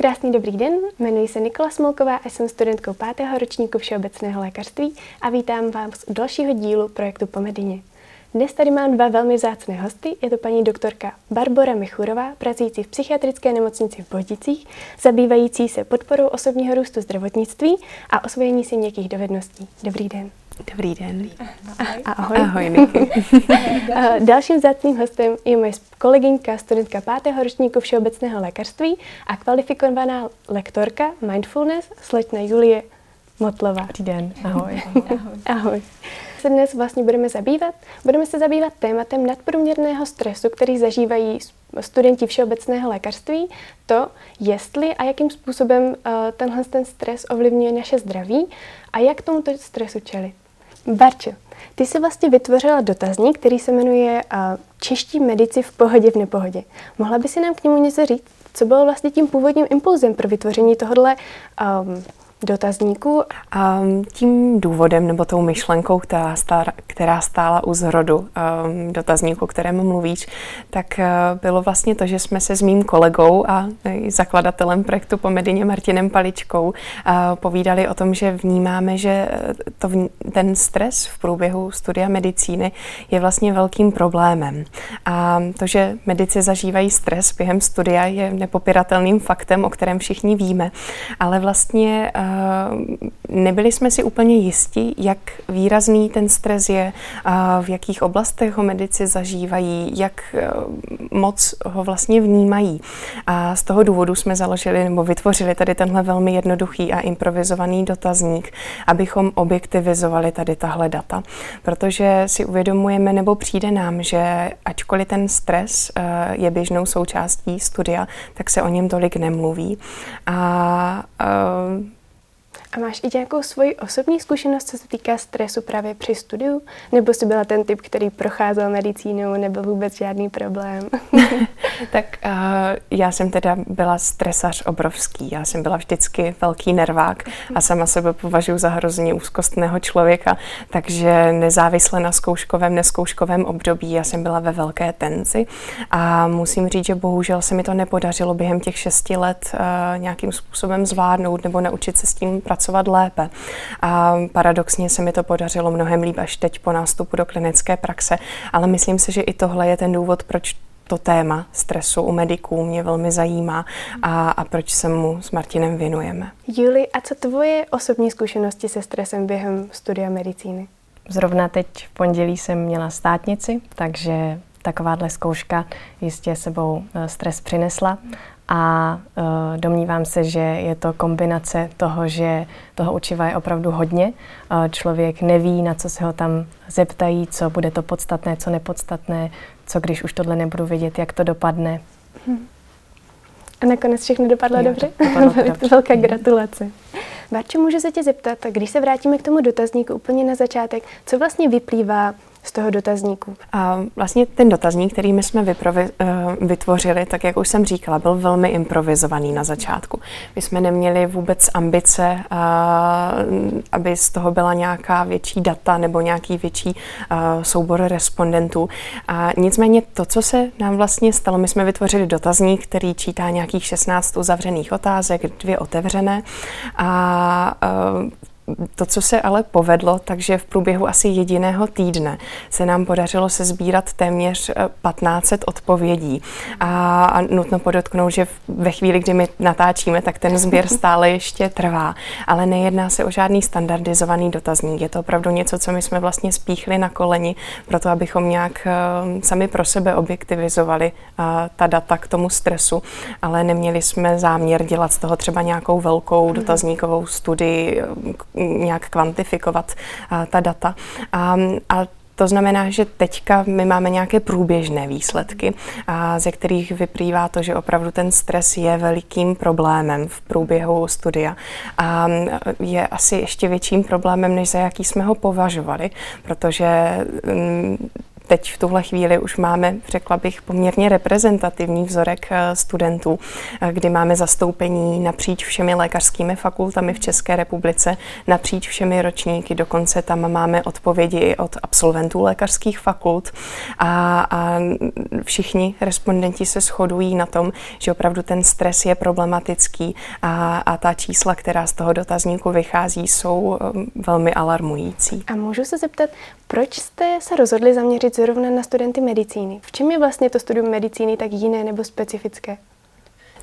Krásný dobrý den, jmenuji se Nikola Smolková a jsem studentkou pátého ročníku Všeobecného lékařství a vítám vás u dalšího dílu projektu Pomedině. Dnes tady mám dva velmi vzácné hosty. Je to paní doktorka Barbora Michurová, pracující v psychiatrické nemocnici v Bohdicích, zabývající se podporou osobního růstu zdravotnictví a osvojení si měkkých dovedností. Dobrý den. Dobrý den. Ahoj. Ahoj. Ahoj Dalším vzácným hostem je moje kolegyňka, studentka pátého ročníku Všeobecného lékařství a kvalifikovaná lektorka Mindfulness, slečna Julie Motlová. Dobrý den. Ahoj. Ahoj. Ahoj se dnes vlastně budeme zabývat? Budeme se zabývat tématem nadprůměrného stresu, který zažívají studenti všeobecného lékařství, to, jestli a jakým způsobem uh, tenhle ten stres ovlivňuje naše zdraví a jak tomuto stresu čelit. Barčo, ty jsi vlastně vytvořila dotazník, který se jmenuje uh, Čeští medici v pohodě v nepohodě. Mohla by si nám k němu něco říct? Co bylo vlastně tím původním impulzem pro vytvoření tohohle um, dotazníku. A tím důvodem nebo tou myšlenkou, která stála, která stála u zrodu um, dotazníku, o kterém mluvíš, tak uh, bylo vlastně to, že jsme se s mým kolegou a zakladatelem projektu Pomedině Martinem Paličkou uh, povídali o tom, že vnímáme, že to, ten stres v průběhu studia medicíny je vlastně velkým problémem. A to, že medici zažívají stres během studia, je nepopiratelným faktem, o kterém všichni víme, ale vlastně uh, nebyli jsme si úplně jisti, jak výrazný ten stres je, v jakých oblastech ho medici zažívají, jak e, moc ho vlastně vnímají. A z toho důvodu jsme založili nebo vytvořili tady tenhle velmi jednoduchý a improvizovaný dotazník, abychom objektivizovali tady tahle data. Protože si uvědomujeme nebo přijde nám, že ačkoliv ten stres e, je běžnou součástí studia, tak se o něm tolik nemluví. A e, a máš i nějakou svoji osobní zkušenost, co se týká stresu právě při studiu? Nebo jsi byla ten typ, který procházel medicínou, nebyl vůbec žádný problém? tak uh, já jsem teda byla stresař obrovský. Já jsem byla vždycky velký nervák a sama sebe považuji za hrozně úzkostného člověka, takže nezávisle na zkouškovém, neskouškovém období já jsem byla ve velké tenzi a musím říct, že bohužel se mi to nepodařilo během těch šesti let uh, nějakým způsobem zvládnout nebo naučit se s tím pracovat pracovat lépe. A paradoxně se mi to podařilo mnohem líp až teď po nástupu do klinické praxe, ale myslím si, že i tohle je ten důvod, proč to téma stresu u mediků mě velmi zajímá a, a proč se mu s Martinem věnujeme. Juli, a co tvoje osobní zkušenosti se stresem během studia medicíny? Zrovna teď v pondělí jsem měla státnici, takže takováhle zkouška jistě sebou eh, stres přinesla a uh, domnívám se, že je to kombinace toho, že toho učiva je opravdu hodně. Uh, člověk neví, na co se ho tam zeptají, co bude to podstatné, co nepodstatné, co když už tohle nebudu vědět, jak to dopadne. Hmm. A nakonec všechno dopadlo jo, dobře? dobře. Velká gratulace. Barče, můžu se tě zeptat, když se vrátíme k tomu dotazníku úplně na začátek, co vlastně vyplývá z toho dotazníku? A vlastně ten dotazník, který my jsme vyprovi, uh, vytvořili, tak jak už jsem říkala, byl velmi improvizovaný na začátku. My jsme neměli vůbec ambice, aby z toho byla nějaká větší data nebo nějaký větší uh, soubor respondentů. A nicméně to, co se nám vlastně stalo, my jsme vytvořili dotazník, který čítá nějakých 16 uzavřených otázek, dvě otevřené a uh, to, co se ale povedlo, takže v průběhu asi jediného týdne se nám podařilo se sbírat téměř 1500 eh, odpovědí. A, a nutno podotknout, že ve chvíli, kdy my natáčíme, tak ten sběr stále ještě trvá. Ale nejedná se o žádný standardizovaný dotazník. Je to opravdu něco, co my jsme vlastně spíchli na koleni, proto abychom nějak uh, sami pro sebe objektivizovali uh, ta data k tomu stresu, ale neměli jsme záměr dělat z toho třeba nějakou velkou mhm. dotazníkovou studii, nějak kvantifikovat ta data. A, a to znamená, že teďka my máme nějaké průběžné výsledky, a ze kterých vyplývá to, že opravdu ten stres je velikým problémem v průběhu studia. A je asi ještě větším problémem, než za jaký jsme ho považovali, protože teď v tuhle chvíli už máme, řekla bych, poměrně reprezentativní vzorek eh, studentů, eh, kdy máme zastoupení napříč všemi lékařskými fakultami v České republice, napříč všemi ročníky, dokonce tam máme odpovědi i od absolventů lékařských fakult a, a všichni respondenti se shodují na tom, že opravdu ten stres je problematický a, a ta čísla, která z toho dotazníku vychází, jsou eh, velmi alarmující. A můžu se zeptat, proč jste se rozhodli zaměřit zrovna na studenty medicíny? V čem je vlastně to studium medicíny tak jiné nebo specifické?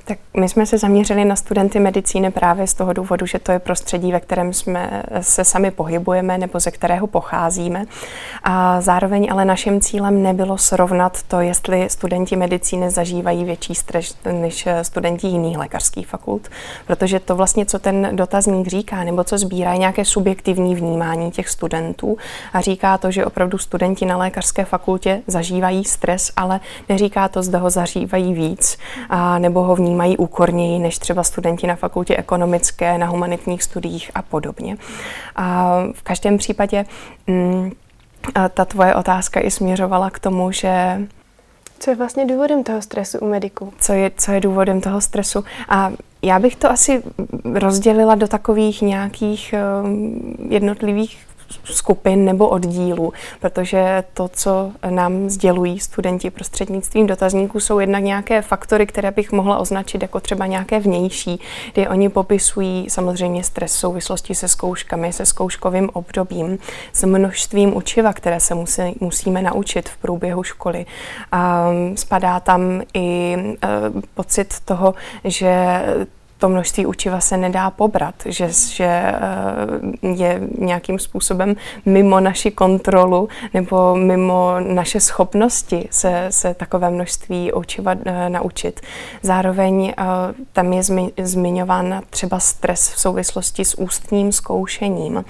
Tak my jsme se zaměřili na studenty medicíny právě z toho důvodu, že to je prostředí, ve kterém jsme se sami pohybujeme nebo ze kterého pocházíme. A zároveň ale naším cílem nebylo srovnat to, jestli studenti medicíny zažívají větší stres než studenti jiných lékařských fakult, protože to vlastně, co ten dotazník říká, nebo co sbírá, je nějaké subjektivní vnímání těch studentů a říká to, že opravdu studenti na lékařské fakultě zažívají stres, ale neříká to, zda ho zažívají víc a nebo ho vnímají vnímají úkorněji než třeba studenti na fakultě ekonomické, na humanitních studiích a podobně. A v každém případě mm, ta tvoje otázka i směřovala k tomu, že co je vlastně důvodem toho stresu u mediků? Co je, co je důvodem toho stresu? A já bych to asi rozdělila do takových nějakých um, jednotlivých skupin nebo oddílů, protože to, co nám sdělují studenti prostřednictvím dotazníků, jsou jednak nějaké faktory, které bych mohla označit jako třeba nějaké vnější, kdy oni popisují samozřejmě stres v souvislosti se zkouškami, se zkouškovým obdobím, s množstvím učiva, které se musí, musíme naučit v průběhu školy. A spadá tam i uh, pocit toho, že to množství učiva se nedá pobrat, že, že eh, je nějakým způsobem mimo naši kontrolu nebo mimo naše schopnosti se, se takové množství učiva eh, naučit. Zároveň eh, tam je zmiňován třeba stres v souvislosti s ústním zkoušením,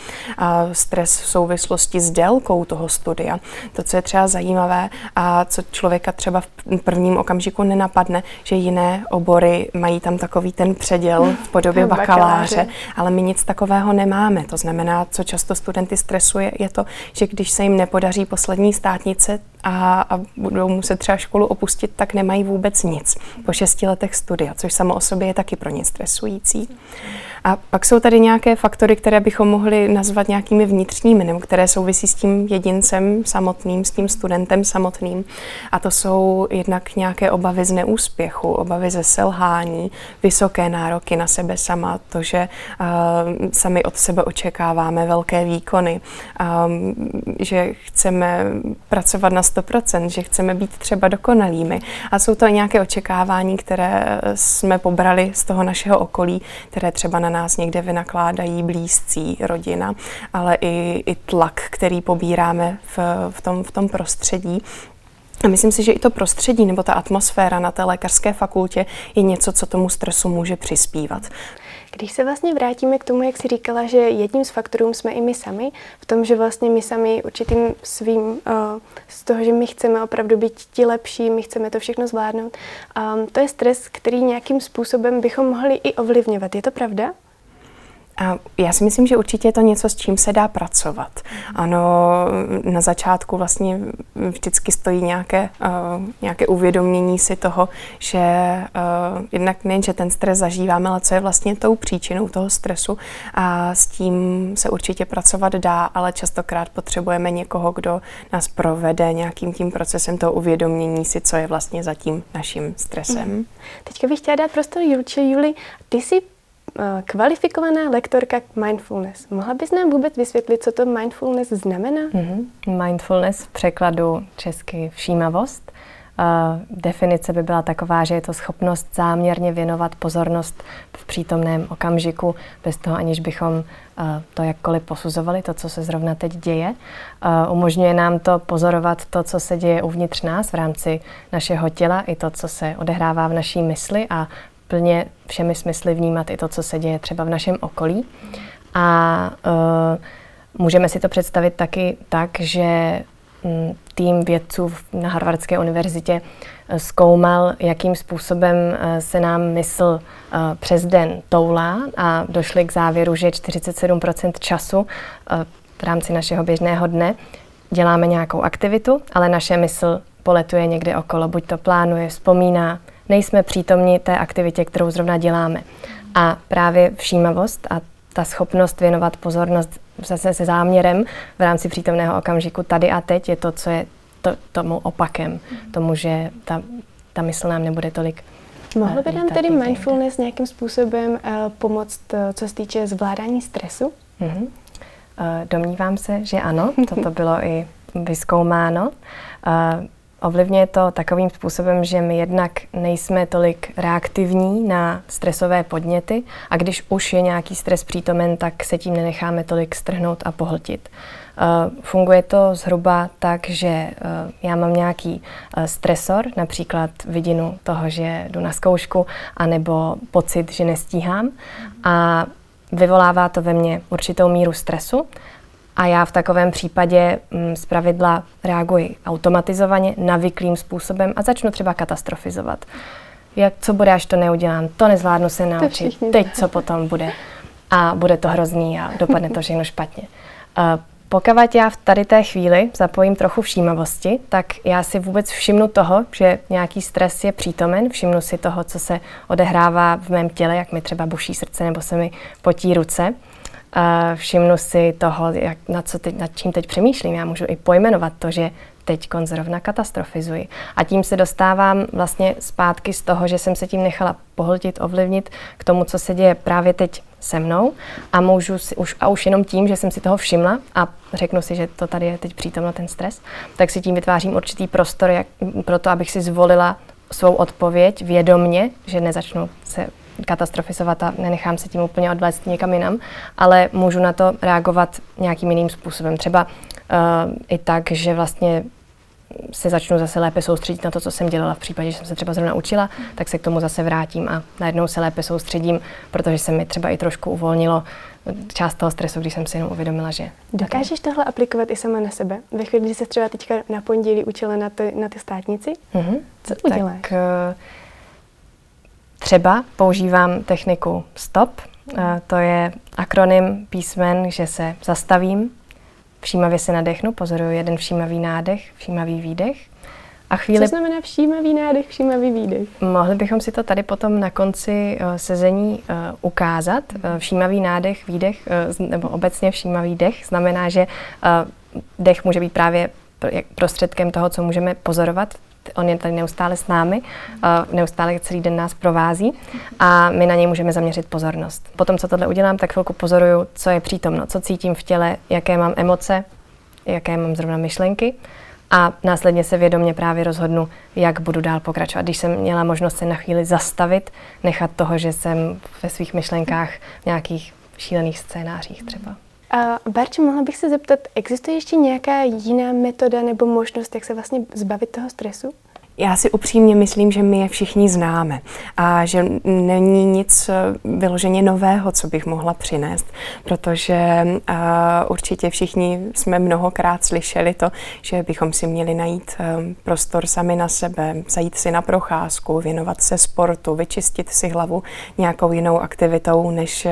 stres v souvislosti s délkou toho studia. To, co je třeba zajímavé a co člověka třeba v prvním okamžiku nenapadne, že jiné obory mají tam takový ten před předěl v podobě bakaláře, ale my nic takového nemáme. To znamená, co často studenty stresuje, je to, že když se jim nepodaří poslední státnice a, a budou muset třeba školu opustit, tak nemají vůbec nic po šesti letech studia, což samo o sobě je taky pro ně stresující. A pak jsou tady nějaké faktory, které bychom mohli nazvat nějakými vnitřními, nebo které souvisí s tím jedincem samotným, s tím studentem samotným. A to jsou jednak nějaké obavy z neúspěchu, obavy ze selhání, vysoké nároky na sebe sama, to, že uh, sami od sebe očekáváme velké výkony, um, že chceme pracovat na 100%, že chceme být třeba dokonalými. A jsou to nějaké očekávání, které jsme pobrali z toho našeho okolí, které třeba na nás někde vynakládají blízcí rodina, ale i, i tlak, který pobíráme v, v, tom, v tom prostředí. A myslím si, že i to prostředí nebo ta atmosféra na té lékařské fakultě je něco, co tomu stresu může přispívat. Když se vlastně vrátíme k tomu, jak jsi říkala, že jedním z faktorů jsme i my sami, v tom, že vlastně my sami určitým svým, uh, z toho, že my chceme opravdu být ti lepší, my chceme to všechno zvládnout, um, to je stres, který nějakým způsobem bychom mohli i ovlivňovat. Je to pravda? A já si myslím, že určitě je to něco, s čím se dá pracovat. Ano, na začátku vlastně vždycky stojí nějaké, uh, nějaké uvědomění si toho, že uh, jednak nejen, že ten stres zažíváme, ale co je vlastně tou příčinou toho stresu a s tím se určitě pracovat dá, ale častokrát potřebujeme někoho, kdo nás provede nějakým tím procesem toho uvědomění si, co je vlastně za tím naším stresem. Mm. Teďka bych chtěla dát prostor Julče. Juli, ty jsi kvalifikovaná lektorka mindfulness. Mohla bys nám vůbec vysvětlit, co to mindfulness znamená? Mm-hmm. Mindfulness v překladu česky všímavost. Uh, definice by byla taková, že je to schopnost záměrně věnovat pozornost v přítomném okamžiku, bez toho aniž bychom uh, to jakkoliv posuzovali, to, co se zrovna teď děje. Uh, umožňuje nám to pozorovat to, co se děje uvnitř nás v rámci našeho těla, i to, co se odehrává v naší mysli a plně všemi smysly vnímat i to, co se děje třeba v našem okolí. A uh, můžeme si to představit taky tak, že um, tým vědců na Harvardské univerzitě e, zkoumal, jakým způsobem uh, se nám mysl přes den toulá a došli k závěru, že 47% času v rámci našeho běžného dne děláme nějakou aktivitu, ale naše mysl poletuje někde okolo, buď to plánuje, vzpomíná, nejsme přítomni té aktivitě, kterou zrovna děláme. A právě všímavost a ta schopnost věnovat pozornost zase se záměrem v rámci přítomného okamžiku tady a teď je to, co je to, tomu opakem, tomu, že ta, ta mysl nám nebude tolik Mohl by nám tedy mindfulness nějakým způsobem uh, pomoct, uh, co se týče zvládání stresu? Mm-hmm. Uh, domnívám se, že ano, toto bylo i vyskoumáno. Uh, Ovlivňuje to takovým způsobem, že my jednak nejsme tolik reaktivní na stresové podněty a když už je nějaký stres přítomen, tak se tím nenecháme tolik strhnout a pohltit. Uh, funguje to zhruba tak, že uh, já mám nějaký uh, stresor, například vidinu toho, že jdu na zkoušku, anebo pocit, že nestíhám a vyvolává to ve mně určitou míru stresu a já v takovém případě mm, z pravidla reaguji automatizovaně, navyklým způsobem a začnu třeba katastrofizovat. Jak, co bude, až to neudělám, to nezvládnu se naučit, teď co potom bude. A bude to hrozný a dopadne to všechno špatně. Uh, pokud já v tady té chvíli zapojím trochu všímavosti, tak já si vůbec všimnu toho, že nějaký stres je přítomen, všimnu si toho, co se odehrává v mém těle, jak mi třeba buší srdce nebo se mi potí ruce všimnu si toho, jak, nad, co teď, nad čím teď přemýšlím. Já můžu i pojmenovat to, že teď zrovna katastrofizuji. A tím se dostávám vlastně zpátky z toho, že jsem se tím nechala pohltit, ovlivnit k tomu, co se děje právě teď se mnou a můžu si už, a už jenom tím, že jsem si toho všimla a řeknu si, že to tady je teď přítomno ten stres, tak si tím vytvářím určitý prostor jak, pro to, abych si zvolila svou odpověď vědomně, že nezačnu se katastrofizovat a nenechám se tím úplně odvést někam jinam, ale můžu na to reagovat nějakým jiným způsobem. Třeba uh, i tak, že vlastně se začnu zase lépe soustředit na to, co jsem dělala v případě, že jsem se třeba zrovna učila, tak se k tomu zase vrátím a najednou se lépe soustředím, protože se mi třeba i trošku uvolnilo část toho stresu, když jsem si jenom uvědomila, že... Dokážeš tohle aplikovat i sama na sebe? Ve chvíli, kdy se třeba teďka na pondělí učila na ty, na ty státnici, mm-hmm. co uděláš? Tak, uh, Třeba používám techniku STOP, to je akronym písmen, že se zastavím, všímavě se nadechnu, pozoruju jeden všímavý nádech, všímavý výdech. A chvíli... Co znamená všímavý nádech, všímavý výdech? Mohli bychom si to tady potom na konci uh, sezení uh, ukázat. Uh, všímavý nádech, výdech, uh, nebo obecně všímavý dech, znamená, že uh, dech může být právě prostředkem toho, co můžeme pozorovat on je tady neustále s námi, uh, neustále celý den nás provází a my na něj můžeme zaměřit pozornost. Potom, co tohle udělám, tak chvilku pozoruju, co je přítomno, co cítím v těle, jaké mám emoce, jaké mám zrovna myšlenky a následně se vědomě právě rozhodnu, jak budu dál pokračovat. Když jsem měla možnost se na chvíli zastavit, nechat toho, že jsem ve svých myšlenkách v nějakých šílených scénářích třeba. A Barči, mohla bych se zeptat, existuje ještě nějaká jiná metoda nebo možnost, jak se vlastně zbavit toho stresu? Já si upřímně myslím, že my je všichni známe a že není nic eh, vyloženě nového, co bych mohla přinést, protože uh, určitě všichni jsme mnohokrát slyšeli to, že bychom si měli najít um, prostor sami na sebe, zajít si na procházku, věnovat se sportu, vyčistit si hlavu nějakou jinou aktivitou, než,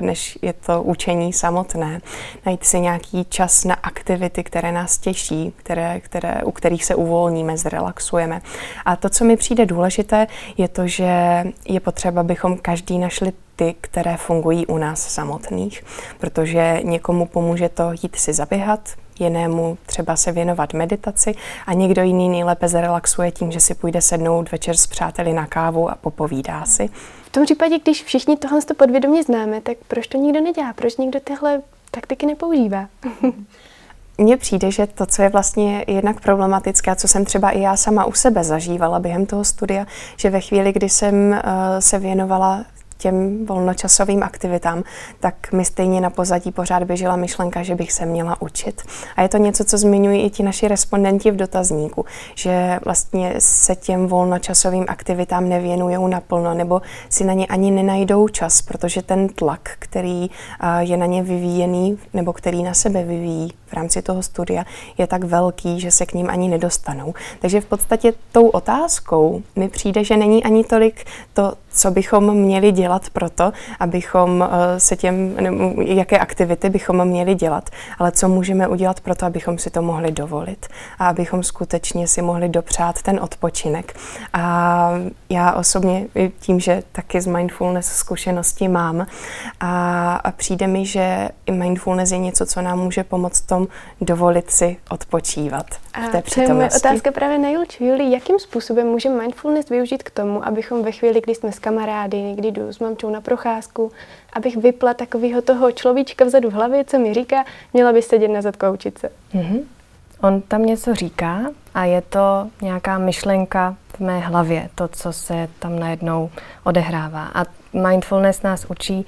než je to učení samotné. Najít si nějaký čas na aktivity, které nás těší, které, které, u kterých se uvolníme, zrelaxujeme. A to, co mi přijde důležité, je to, že je potřeba, abychom každý našli ty, které fungují u nás samotných, protože někomu pomůže to jít si zaběhat, jinému třeba se věnovat meditaci a někdo jiný nejlépe zrelaxuje tím, že si půjde sednout večer s přáteli na kávu a popovídá si. V tom případě, když všichni tohle podvědomě známe, tak proč to nikdo nedělá? Proč nikdo tyhle taktiky nepoužívá? mně přijde, že to, co je vlastně jednak problematické, co jsem třeba i já sama u sebe zažívala během toho studia, že ve chvíli, kdy jsem uh, se věnovala těm volnočasovým aktivitám, tak mi stejně na pozadí pořád běžela myšlenka, že bych se měla učit. A je to něco, co zmiňují i ti naši respondenti v dotazníku, že vlastně se těm volnočasovým aktivitám nevěnují naplno nebo si na ně ani nenajdou čas, protože ten tlak, který je na ně vyvíjený nebo který na sebe vyvíjí v rámci toho studia je tak velký, že se k ním ani nedostanou. Takže v podstatě tou otázkou mi přijde, že není ani tolik to, co bychom měli dělat pro to, abychom eh, se těm, jaké aktivity bychom měli dělat, ale co můžeme udělat pro to, abychom si to mohli dovolit a abychom skutečně si mohli dopřát ten odpočinek. A já osobně tím, že taky z mindfulness zkušenosti mám a, a přijde mi, že mindfulness je něco, co nám může pomoct tom dovolit si odpočívat v té přítomnosti. otázka právě na Julči. Juli, jakým způsobem můžeme mindfulness využít k tomu, abychom ve chvíli, kdy jsme s kamarády, někdy jdu s mamčou na procházku, abych vypla takového toho človíčka vzadu v hlavě, co mi říká, měla by sedět na zadku a učit se. Mm-hmm. On tam něco říká a je to nějaká myšlenka v mé hlavě, to, co se tam najednou odehrává. A mindfulness nás učí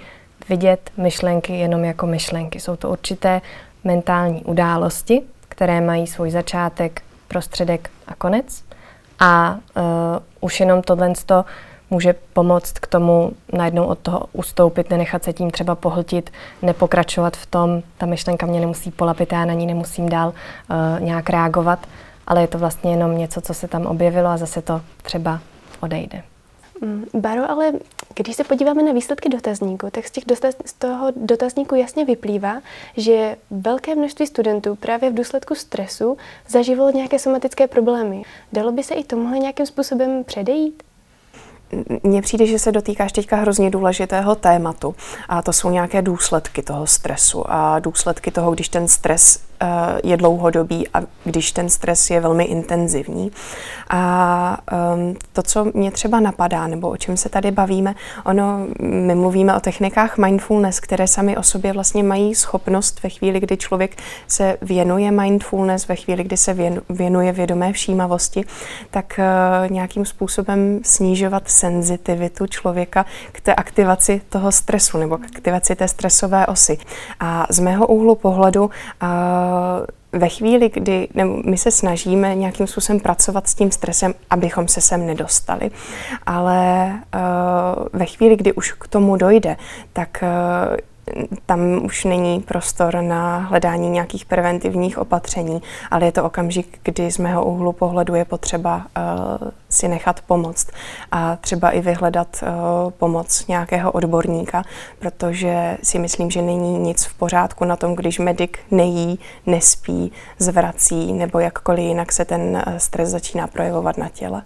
vidět myšlenky jenom jako myšlenky. Jsou to určité mentální události, které mají svůj začátek, prostředek a konec. A uh, už jenom tohle může pomoct k tomu najednou od toho ustoupit, nenechat se tím třeba pohltit, nepokračovat v tom, ta myšlenka mě nemusí polapit, já na ní nemusím dál uh, nějak reagovat, ale je to vlastně jenom něco, co se tam objevilo a zase to třeba odejde. Mm, Baro, ale když se podíváme na výsledky dotazníku, tak z, těch dotaz, z toho dotazníku jasně vyplývá, že velké množství studentů právě v důsledku stresu zažívalo nějaké somatické problémy. Dalo by se i tomuhle nějakým způsobem předejít? mně přijde, že se dotýkáš teďka hrozně důležitého tématu a to jsou nějaké důsledky toho stresu a důsledky toho, když ten stres je dlouhodobý a když ten stres je velmi intenzivní. A to, co mě třeba napadá, nebo o čem se tady bavíme, ono, my mluvíme o technikách mindfulness, které sami o sobě vlastně mají schopnost ve chvíli, kdy člověk se věnuje mindfulness, ve chvíli, kdy se věnuje vědomé všímavosti, tak uh, nějakým způsobem snižovat senzitivitu člověka k té aktivaci toho stresu nebo k aktivaci té stresové osy. A z mého úhlu pohledu uh, ve chvíli, kdy my se snažíme nějakým způsobem pracovat s tím stresem, abychom se sem nedostali, ale uh, ve chvíli, kdy už k tomu dojde, tak uh, tam už není prostor na hledání nějakých preventivních opatření, ale je to okamžik, kdy z mého úhlu pohledu je potřeba uh, si nechat pomoct a třeba i vyhledat uh, pomoc nějakého odborníka, protože si myslím, že není nic v pořádku na tom, když medic nejí, nespí, zvrací nebo jakkoliv jinak se ten eh, stres začíná projevovat na těle.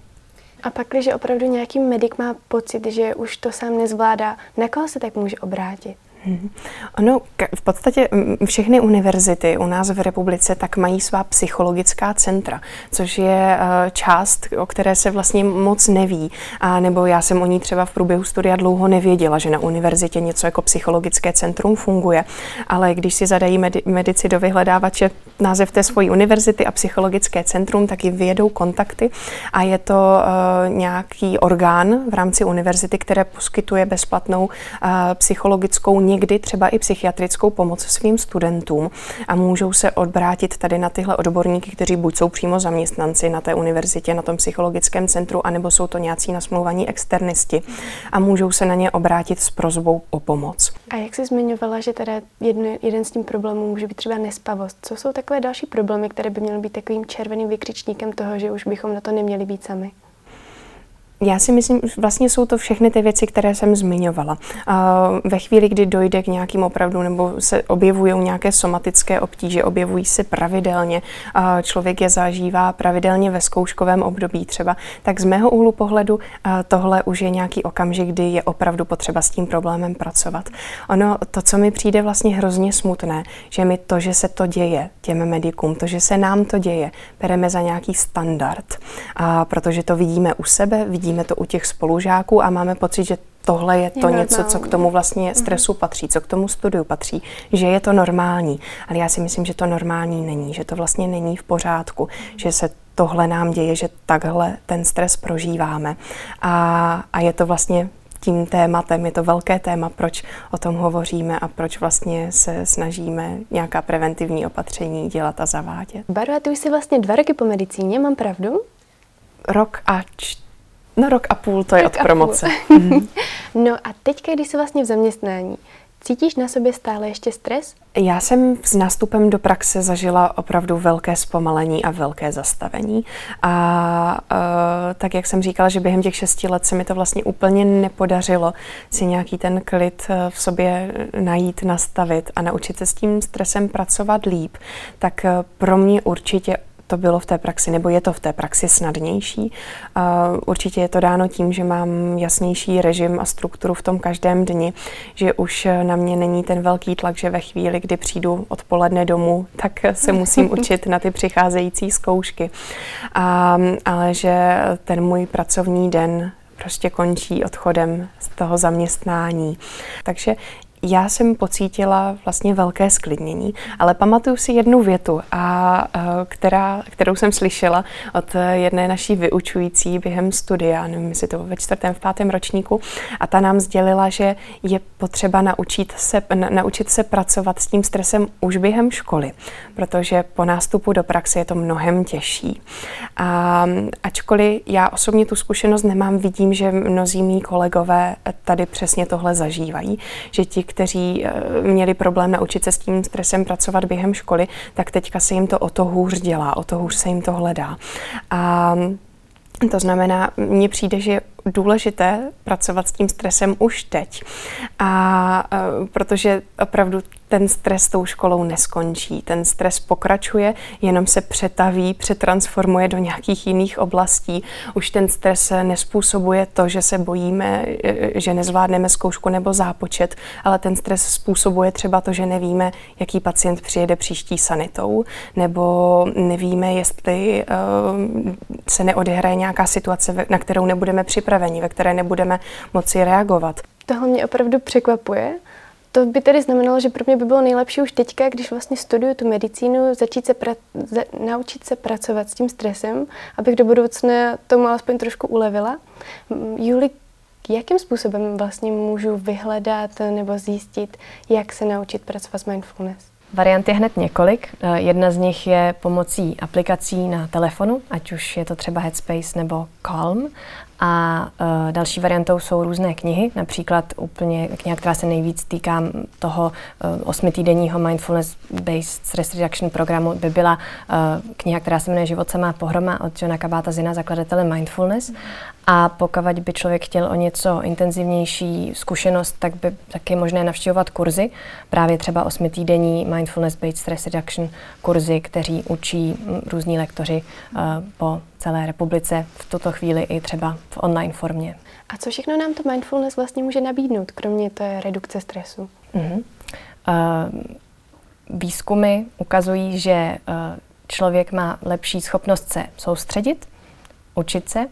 A pak, když opravdu nějaký medic má pocit, že už to sám nezvládá, na koho se tak může obrátit? Mhm. Ono, v podstatě všechny univerzity u nás v republice tak mají svá psychologická centra, což je eh, část, o které se vlastně moc neví. A nebo já jsem o ní třeba v průběhu studia dlouho nevěděla, že na univerzitě něco jako psychologické centrum funguje. Ale když si zadají medi- medici do vyhledávače název té svojí univerzity a psychologické centrum, tak ji vyjedou kontakty a je to uh, nějaký orgán v rámci univerzity, které poskytuje bezplatnou uh, psychologickou někdy třeba i psychiatrickou pomoc svým studentům a můžou se odbrátit tady na tyhle odborníky, kteří buď jsou přímo zaměstnanci na té univerzitě, na tom psychologickém centru, anebo jsou to nějací nasmluvaní externisti a můžou se na ně obrátit s prozbou o pomoc. A jak jsi zmiňovala, že teda jedno, jeden z tím problémů může být třeba nespavost. Co jsou takové další problémy, které by měly být takovým červeným vykřičníkem toho, že už bychom na to neměli být sami? Já si myslím, vlastně jsou to všechny ty věci, které jsem zmiňovala. Ve chvíli, kdy dojde k nějakým opravdu, nebo se objevují nějaké somatické obtíže, objevují se pravidelně, člověk je zažívá pravidelně ve zkouškovém období třeba, tak z mého úhlu pohledu tohle už je nějaký okamžik, kdy je opravdu potřeba s tím problémem pracovat. Ono, to, co mi přijde vlastně hrozně smutné, že mi to, že se to děje těm medikům, to, že se nám to děje, bereme za nějaký standard, a protože to vidíme u sebe, vidíme vidíme to u těch spolužáků a máme pocit, že tohle je to je něco, co k tomu vlastně mhm. stresu patří, co k tomu studiu patří, že je to normální. Ale já si myslím, že to normální není, že to vlastně není v pořádku, že se tohle nám děje, že takhle ten stres prožíváme. A, a je to vlastně tím tématem, je to velké téma, proč o tom hovoříme a proč vlastně se snažíme nějaká preventivní opatření dělat a zavádět. Barbara, ty už jsi vlastně dva roky po medicíně, mám pravdu? Rok a čtyři No rok a půl to je rok od promoce. no a teďka, když jsi vlastně v zaměstnání, Cítíš na sobě stále ještě stres? Já jsem s nástupem do praxe zažila opravdu velké zpomalení a velké zastavení. A uh, tak, jak jsem říkala, že během těch šesti let se mi to vlastně úplně nepodařilo si nějaký ten klid e, v sobě najít, nastavit a naučit se s tím stresem pracovat líp, tak e, pro mě určitě to bylo v té praxi, nebo je to v té praxi snadnější. Určitě je to dáno tím, že mám jasnější režim a strukturu v tom každém dni, že už na mě není ten velký tlak, že ve chvíli, kdy přijdu odpoledne domů, tak se musím učit na ty přicházející zkoušky. A, ale že ten můj pracovní den prostě končí odchodem z toho zaměstnání. Takže já jsem pocítila vlastně velké sklidnění, ale pamatuju si jednu větu, a, která, kterou jsem slyšela od jedné naší vyučující během studia, nevím, jestli to ve čtvrtém, v pátém ročníku, a ta nám sdělila, že je potřeba naučit se, na, naučit se pracovat s tím stresem už během školy, protože po nástupu do praxe je to mnohem těžší. A ačkoliv já osobně tu zkušenost nemám, vidím, že mnozí mý kolegové tady přesně tohle zažívají, že ti, kteří eh, měli problém naučit se s tím stresem pracovat během školy, tak teďka se jim to o to hůř dělá, o to hůř se jim to hledá. A to znamená, mně přijde, že důležité pracovat s tím stresem už teď. A uh, protože opravdu ten stres tou školou neskončí. Ten stres pokračuje, jenom se přetaví, přetransformuje do nějakých jiných oblastí. Už ten stres nespůsobuje to, že se bojíme, e, že nezvládneme zkoušku nebo zápočet, ale ten stres způsobuje třeba to, že nevíme, jaký pacient přijede příští sanitou, nebo nevíme, jestli se neodehraje nějaká situace, na kterou nebudeme připraveni, ve které nebudeme moci reagovat. Tohle mě opravdu překvapuje, to by tedy znamenalo, že pro mě by bylo nejlepší už teďka, když vlastně studuju tu medicínu, začít se pra- za- naučit se pracovat s tím stresem, abych do budoucna tomu alespoň trošku ulevila. Juli, jakým způsobem vlastně můžu vyhledat nebo zjistit, jak se naučit pracovat s mindfulness? Variant je hned několik. Eh, jedna z nich je pomocí aplikací na telefonu, ať už je to třeba Headspace nebo Calm. A uh, další variantou jsou různé knihy, například úplně kniha, která se nejvíc týká toho uh, osmitýdenního mindfulness-based stress reduction programu, by byla uh, kniha, která se jmenuje Život samá pohroma od Johna Kabata Zina, zakladatele mindfulness. A pokud by člověk chtěl o něco intenzivnější zkušenost, tak by taky možné navštěvovat kurzy, právě třeba osmitýdenní mindfulness-based stress reduction kurzy, kteří učí různí lektoři uh, po celé republice v tuto chvíli i třeba v online formě. A co všechno nám to mindfulness vlastně může nabídnout, kromě té redukce stresu? Uh-huh. Uh, výzkumy ukazují, že uh, člověk má lepší schopnost se soustředit, učit se.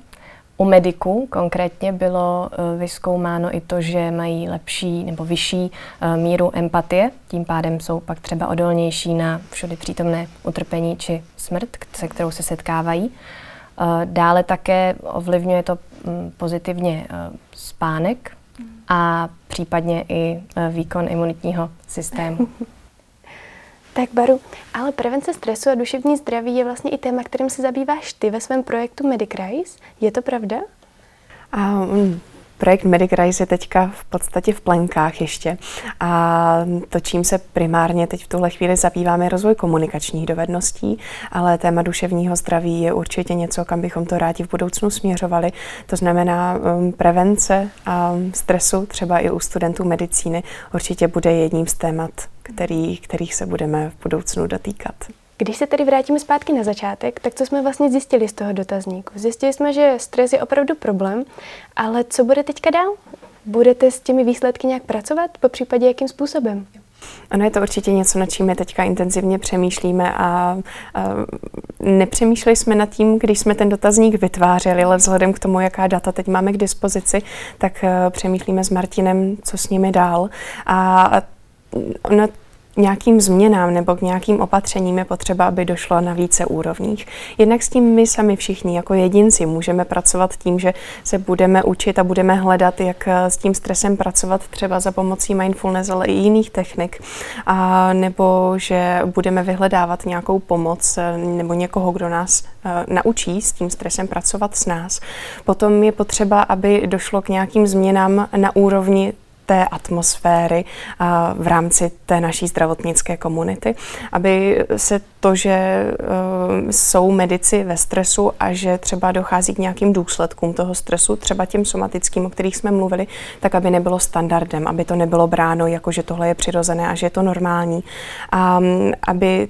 U mediků konkrétně bylo uh, vyzkoumáno i to, že mají lepší nebo vyšší uh, míru empatie, tím pádem jsou pak třeba odolnější na všudy přítomné utrpení či smrt, se kterou se setkávají. Eh, dále také ovlivňuje to mm, pozitivně eh, spánek a případně i eh, výkon imunitního systému. Tak Baru, ale prevence stresu a duševní zdraví je vlastně i téma, kterým se zabýváš ty ve svém projektu Medicrise. Je to pravda? Um, Projekt Medic Rise je teďka v podstatě v plenkách ještě a to, čím se primárně teď v tuhle chvíli zabýváme, rozvoj komunikačních dovedností, ale téma duševního zdraví je určitě něco, kam bychom to rádi v budoucnu směřovali. To znamená um, prevence a stresu, třeba i u studentů medicíny, určitě bude jedním z témat, který, kterých se budeme v budoucnu dotýkat. Když se tedy vrátíme zpátky na začátek, tak co jsme vlastně zjistili z toho dotazníku? Zjistili jsme, že stres je opravdu problém, ale co bude teďka dál? Budete s těmi výsledky nějak pracovat, po případě jakým způsobem? Ano, je to určitě něco, nad čím my teďka intenzivně přemýšlíme a, a nepřemýšleli jsme nad tím, když jsme ten dotazník vytvářeli, ale vzhledem k tomu, jaká data teď máme k dispozici, tak uh, přemýšlíme s Martinem, co s nimi dál. A, a ono nějakým změnám nebo k nějakým opatřením je potřeba, aby došlo na více úrovních. Jednak s tím my sami všichni jako jedinci můžeme pracovat tím, že se budeme učit a budeme hledat, jak eh, s tím stresem pracovat třeba za pomocí mindfulness, ale i jiných technik. A nebo že budeme vyhledávat nějakou pomoc eh, nebo někoho, kdo nás uh, naučí s tím stresem pracovat s nás. Potom je potřeba, aby došlo k nějakým změnám na úrovni té atmosféry v rámci té naší zdravotnické komunity, aby se to, že jsou medici ve stresu a že třeba dochází k nějakým důsledkům toho stresu, třeba těm somatickým, o kterých jsme mluvili, tak aby nebylo standardem, aby to nebylo bráno jako, že tohle je přirozené a že je to normální. A aby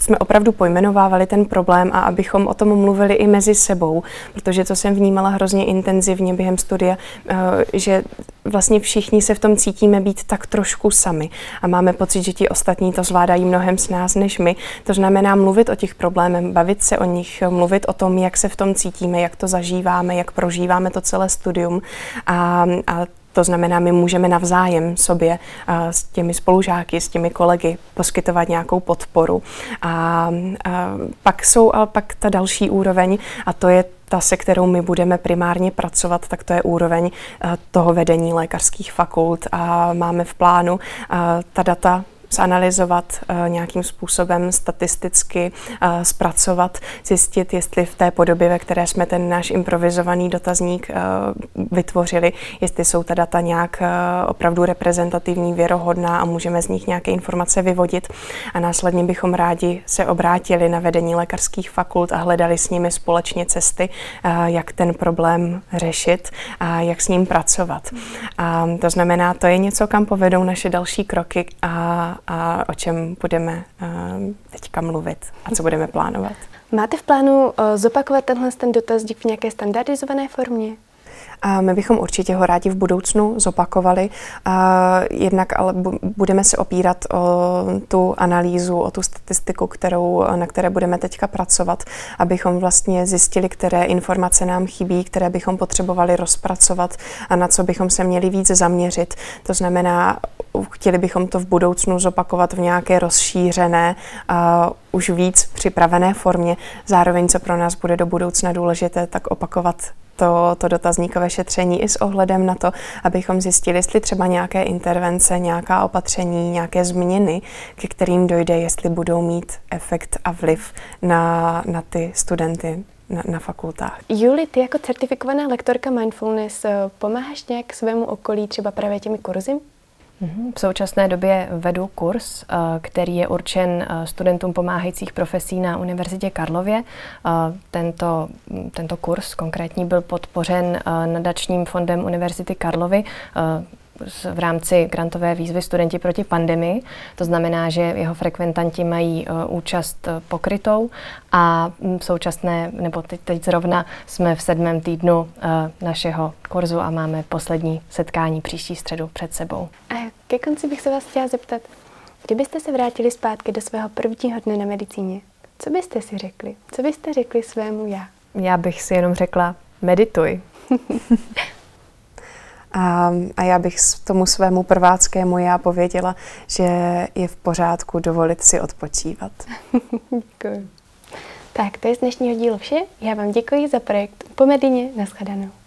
jsme opravdu pojmenovávali ten problém a abychom o tom mluvili i mezi sebou, protože to jsem vnímala hrozně intenzivně během studia, eh, že vlastně všichni se v tom cítíme být tak trošku sami a máme pocit, že ti ostatní to zvládají mnohem s nás než my. To znamená mluvit o těch problémech, bavit se o nich, mluvit o tom, jak se v tom cítíme, jak to zažíváme, jak prožíváme to celé studium a, a to znamená, my můžeme navzájem sobě s těmi spolužáky, s těmi kolegy poskytovat nějakou podporu. A, a pak jsou ale pak ta další úroveň a to je ta, se kterou my budeme primárně pracovat, tak to je úroveň toho vedení lékařských fakult a máme v plánu ta data zanalizovat uh, nějakým způsobem statisticky, uh, zpracovat, zjistit, jestli v té podobě, ve které jsme ten náš improvizovaný dotazník uh, vytvořili, jestli jsou ta data nějak opravdu reprezentativní, věrohodná a můžeme z nich nějaké informace vyvodit. A následně bychom rádi se obrátili na vedení lékařských fakult a hledali s nimi společně cesty, jak ten problém řešit a jak s ním pracovat. A to znamená, to je něco, kam povedou naše další kroky a a o čem budeme eh, teďka mluvit a co budeme plánovat. Máte v plánu eh, zopakovat tenhle ten dotazník v nějaké standardizované formě? A my bychom určitě ho rádi v budoucnu zopakovali. A jednak ale budeme se opírat o tu analýzu, o tu statistiku, kterou, na které budeme teďka pracovat, abychom vlastně zjistili, které informace nám chybí, které bychom potřebovali rozpracovat a na co bychom se měli víc zaměřit. To znamená, chtěli bychom to v budoucnu zopakovat v nějaké rozšířené, uh, už víc připravené formě. Zároveň, co pro nás bude do budoucna důležité, tak opakovat to, to dotazníkové šetření i s ohledem na to, abychom zjistili, jestli třeba nějaké intervence, nějaká opatření, nějaké změny, ke kterým dojde, jestli budou mít efekt a vliv na, na ty studenty na, na fakultách. Juli, ty jako certifikovaná lektorka mindfulness eh, pomáháš nějak svému okolí třeba právě těmi kurzy? Mhm. V současné době vedu kurz, eh, který je určen eh, studentům pomáhajících profesí na Univerzitě Karlově. Eh, tento, tento kurz konkrétní byl podpořen nadačním fondem Univerzity Karlovy v rámci grantové výzvy Studenti proti pandemii. To znamená, že jeho frekventanti mají uh, účast uh, pokrytou a v současné, nebo teď, teď zrovna jsme v sedmém týdnu uh, našeho kurzu a máme poslední setkání příští středu před sebou. A ke konci bych se vás chtěla zeptat, kdybyste se vrátili zpátky do svého prvního dne na medicíně, co byste si řekli? Co byste řekli svému já? Já bych si jenom řekla, medituj. A, a já bych tomu svému prváckému já pověděla, že je v pořádku dovolit si odpočívat. Děkuji. Tak, to je z dnešního dílu vše. Já vám děkuji za projekt Pomedině. Naschledanou.